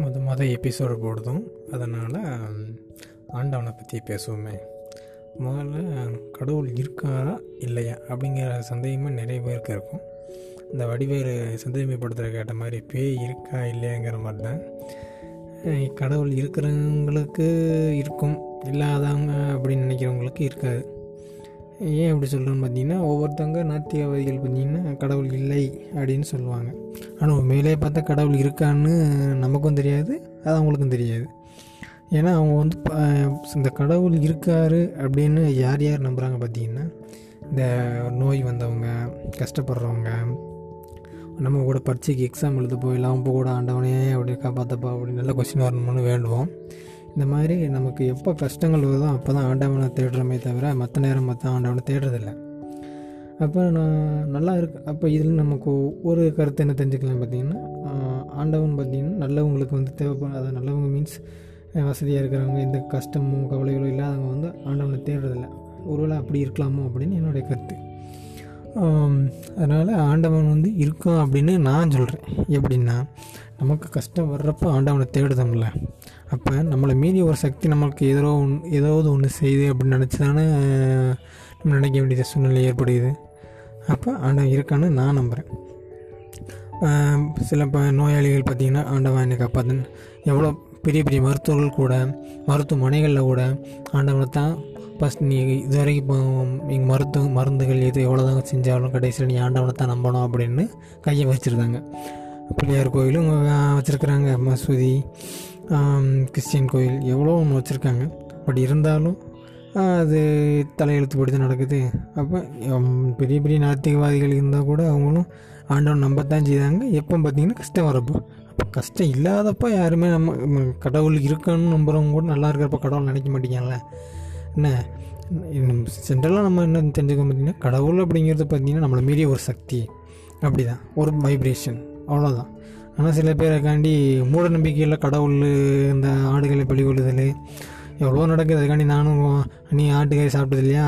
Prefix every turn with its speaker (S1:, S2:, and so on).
S1: மொதல் எபிசோடு போடுதும் அதனால் ஆண்டவனை பற்றி பேசுவோமே. முதல்ல கடவுள் இருக்காரா இல்லையா அப்படிங்கிற சந்தேகமாக நிறைய பேருக்கு இருக்கும். இந்த வடிவேறு சந்தேகப்படுத்துகிற கேட்ட மாதிரி பேய் இருக்கா இல்லையாங்கிற மாதிரி தான் கடவுள் இருக்கிறவங்களுக்கு இருக்கும் இல்லாதவங்க அப்படின்னு நினைக்கிறவங்களுக்கு இருக்காது. ஏன் அப்படி சொல்கிறேன்னு பார்த்தீங்கன்னா ஒவ்வொருத்தவங்க நாத்திகவாதிகள் பார்த்தீங்கன்னா கடவுள் இல்லை அப்படின்னு சொல்லுவாங்க. ஆனால் உண்மையிலே பார்த்தா கடவுள் இருக்கான்னு நமக்கும் தெரியாது அது அவங்களுக்கும் தெரியாது. ஏன்னா அவங்க வந்து ப- இந்த கடவுள் இருக்காரு அப்படின்னு யார் யார் நம்புகிறாங்க பார்த்தீங்கன்னா இந்த நோய் வந்தவங்க கஷ்டப்படுறவங்க நம்ம கூட பரீட்சைக்கு எக்ஸாம் எழுத போயிடலாம் இப்போ கூட ஆண்டவனே அப்படி காப்பாற்றப்பா அப்படி நல்ல கொஸ்டின் வரணும்னு வேண்டுவோம். இந்த மாதிரி நமக்கு எப்போ கஷ்டங்கள் வருதோ அப்போ தான் ஆண்டவனை தேடுறோமே தவிர மற்ற நேரம் மற்ற ஆண்டவனை தேடுறதில்லை. அப்போ நான் நல்லா இருக்கு. அப்போ இதில் நமக்கு ஒரு கருத்து என்ன தெரிஞ்சுக்கலாம் பார்த்தீங்கன்னா ஆண்டவன் பார்த்திங்கன்னா நல்லவங்களுக்கு வந்து தேவைப்படும். அதாவது நல்லவங்க மீன்ஸ் வசதியாக இருக்கிறவங்க எந்த கஷ்டமும் கவலைகளோ இல்லாதவங்க வந்து ஆண்டவனை தேடுறதில்ல. ஒருவேளை அப்படி இருக்கலாமோ அப்படின்னு என்னுடைய கருத்து. அதனால் ஆண்டவன் வந்து இருக்கான் அப்படின்னு நான் சொல்கிறேன் எப்படின்னா நமக்கு கஷ்டம் வர்றப்போ ஆண்டவனை தேடுதோம்ல அப்போ நம்மளை மீறி ஒரு சக்தி நம்மளுக்கு எதிரோ ஒன்று ஏதாவது ஒன்று செய்யுது அப்படின்னு நினச்சி தானே நம்ம நினைக்க வேண்டிய சூழ்நிலை ஏற்படுது அப்போ ஆண்டவன் இருக்கான்னு நான் நம்புகிறேன் சில இப்போ நோயாளிகள் பார்த்திங்கன்னா ஆண்டவன் என்னை காப்பாற்றுன்னு எவ்வளோ பெரிய பெரிய மருத்துவர்கள் கூட மருத்துவமனைகளில் கூட ஆண்டவனை தான் ஃபஸ்ட் நீ இது வரைக்கும் இப்போ எங்கள் மருத்துவ மருந்துகள் எது எவ்வளோதான் செஞ்சாலும் கடைசியில் நீ ஆண்டவனை தான் நம்பணும் அப்படின்னு கையை வச்சுருந்தாங்க. பிள்ளையார் கோயிலும் வச்சுருக்குறாங்க. மசூதி கிறிஸ்டியன் கோயில் எவ்வளோ ஒன்று வச்சுருக்காங்க. பட் இருந்தாலும் அது தலையெழுத்துப்படி தான் நடக்குது. அப்போ பெரிய பெரிய நாத்திகவாதிகள் இருந்தால் கூட அவங்களும் ஆண்டவன் நம்பத்தான் செய்தாங்க. எப்போ பார்த்தீங்கன்னா கஷ்டம் வரப்போ. அப்போ கஷ்டம் இல்லாதப்போ யாருமே நம்ம கடவுள் இருக்கான்னு நம்புறவங்க கூட நல்லா இருக்கிறப்ப கடவுள் நினைக்க மாட்டேங்கல்ல. என்ன? சென்ட்ரலாக நம்ம என்ன தெரிஞ்சுக்க பார்த்தீங்கன்னா கடவுள் அப்படிங்கிறது பார்த்தீங்கன்னா நம்மளை மீறிய ஒரு சக்தி. அப்படி தான் ஒரு வைப்ரேஷன் அவ்வளோதான் ஆனால் சில பேரைக்காண்டி மூட நம்பிக்கையில் கடவுள் இந்த ஆடுகளை பலி கொள்ளுதல் எவ்வளோ நடக்குது. அதுக்காண்டி நானும் நீ ஆட்டுக்காய் சாப்பிட்டது இல்லையா?